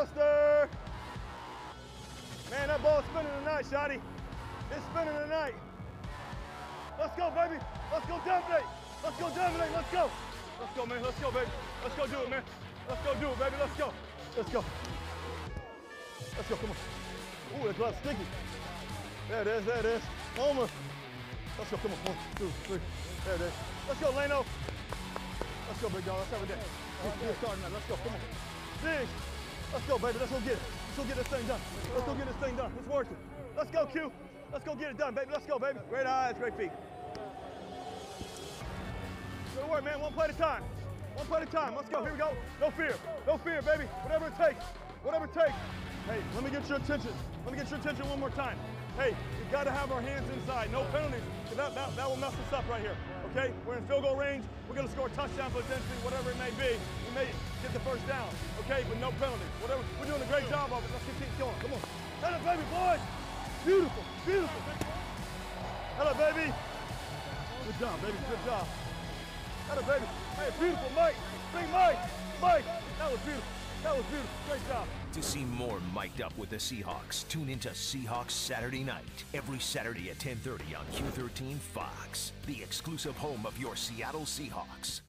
Hollister. Man, that ball's spinning tonight, Shotty. It's spinning tonight. Let's go, baby. Let's go dominate. Let's go dominate. Let's go. Let's go, man. Let's go, baby. Let's go do it, man. Let's go do it, baby. Let's go. Let's go. Let's go. Come on. Ooh, that glove's sticky. There it is. There it is. Homer. Let's go. Come on. One, two, three. There it is. Let's go, Lano. Let's go, big dog. Let's have a day. Good starting now. Let's go. Come on. Big. Let's go, baby. Let's go get it. Let's go get this thing done. Let's go get this thing done. It's working. Let's go, Q. Let's go get it done, baby. Let's go, baby. Great eyes, great feet. Good work, man. One play at a time. One play at a time. Let's go. Here we go. No fear. No fear, baby. Whatever it takes. Whatever it takes. Hey, let me get your attention. Let me get your attention one more time. Hey, we got to have our hands inside. No penalties. That, that, that will mess us up right here. Okay? We're in field goal range. We're going to score a touchdown potentially, whatever it may be. We may first down. Okay? But no penalties. Whatever. We're doing a great job of it. Let's keep going. Come on. Hello, baby boys. Beautiful. Beautiful. Hello, baby. Good job, baby. Good job. Hello, baby. Hey, beautiful, Mike. Big Mike. Mike. That was beautiful. That was beautiful. Great job. To see more mic'd up with the Seahawks, tune into Seahawks Saturday night every Saturday at 10:30 on Q13 Fox, the exclusive home of your Seattle Seahawks.